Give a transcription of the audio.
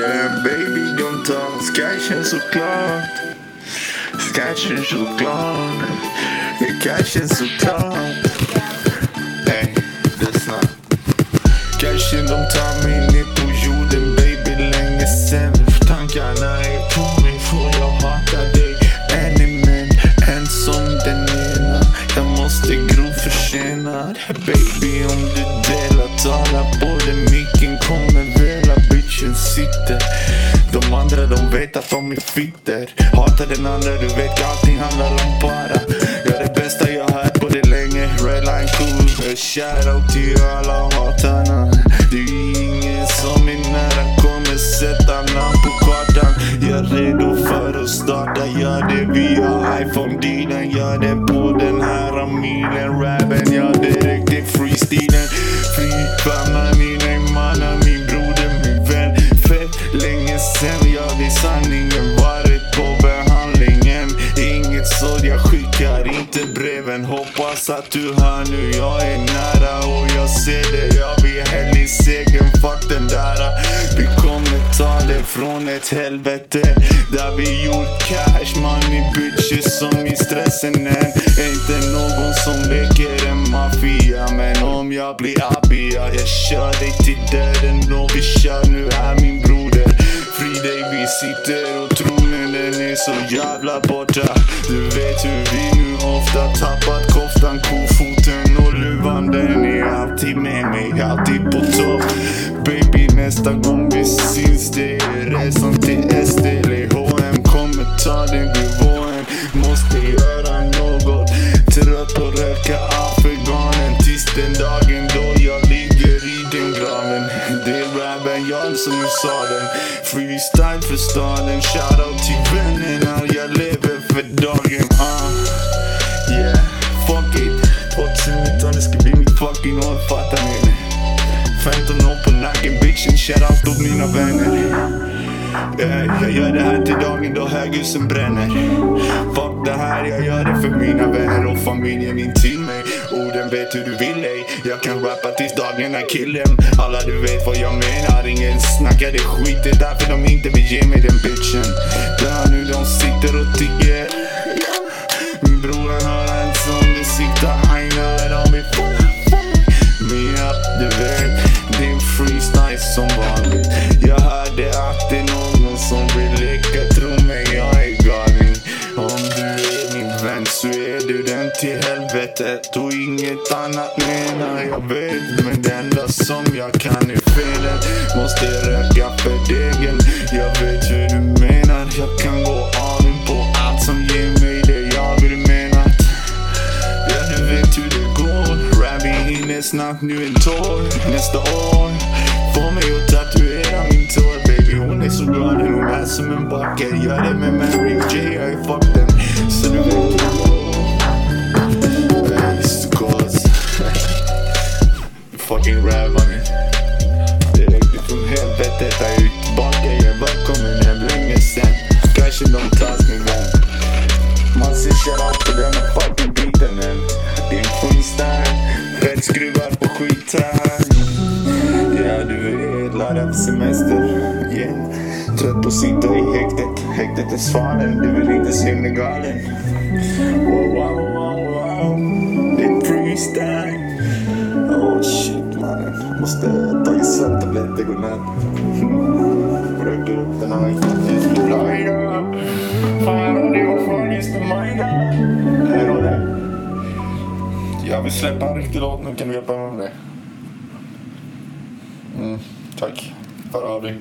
Yeah baby don't talk. Cashen såklart Cashen såklart Cashen såklart Ey, lyssna. Cashen de tar mig ner på jorden baby länge sen. Tankarna är på mig för jag hatar dig? En är män, en som den ena. Jag måste gro försenad Baby om du vet att de är fitter Hatar den andra du vet allting handlar om para. Jag är det bästa jag hört på det länge. Redline cool Shoutout till alla hatarna. Det är ingen som är nära kommer sätta namn på kartan. Jag är redo för att starta Gör det via iPhone-dealen Gör det på den här milen. Rappen, jag direkt i freestylen. Hoppas att du hör nu, jag är nära och jag ser det. Jag vill hellre segern, fuck den där. Vi kommer ta det från ett helvete. Där vi gjort cash, money, bitches som i stressen. Än Inte någon som leker en maffia. Men om jag blir abia, jag kör dig till döden. Och vi kör nu här min broder. Fri dig, vi sitter och tronen den är så jävla borta. Du vet hur vi nu ofta tappat utan kofoten och luvan Den är alltid med mig, alltid på topp. Baby nästa gång vi syns det är resan till SD eller H&M Kommer ta den nivån, måste göra något. Trött på röka afghanen tills den dagen då jag ligger i den graven. Det är rappen jag som sa den Freestyle för staden, shoutout till vännerna. Jag lever för dagen, uh. Yeah, mina vänner. Eh, jag gör det här till dagen då höghusen bränner. Fuck det här, jag gör det för mina vänner och familjen intill mig. Orden vet hur du vill ej Jag kan rappa tills dagen är killen. Alla du vet vad jag menar Ingen snackar det skit, det är därför de inte vill ge mig den bitchen. Helvetet Och inget annat menar jag vet Men det enda som jag kan är felen Måste röka för degen. Jag vet hur du menar. Jag kan gå all in på allt som ger mig det jag vill mena. Ja, du vet hur det går. Rabbi hinner snabbt nu en tår Nästa år Får mig att tatuera min tår. Baby hon är så glad. hon är som en backe Gör det med Mary J, jag är fucked. Detta är jag tillbaka Jag är välkommen hem länge sen Kanske de tas min vän. Man ser shoutout på denna fucking beaten än. Det är en freestyle, rätt skruvar på skiten. Ja du vet, laddad för semester. Yeah. Trött på att sitta i häktet, häktet är svalen. Du vill inte se mig galen. Wow, wow, wow, måste ta i sömntabletter godnatt Röker upp den här Hejdå Fan, det var fan just det. Hej då. Jag vill släppa en riktig låt nu, kan du hjälpa mig med det? Mm, tack. Hör av dig.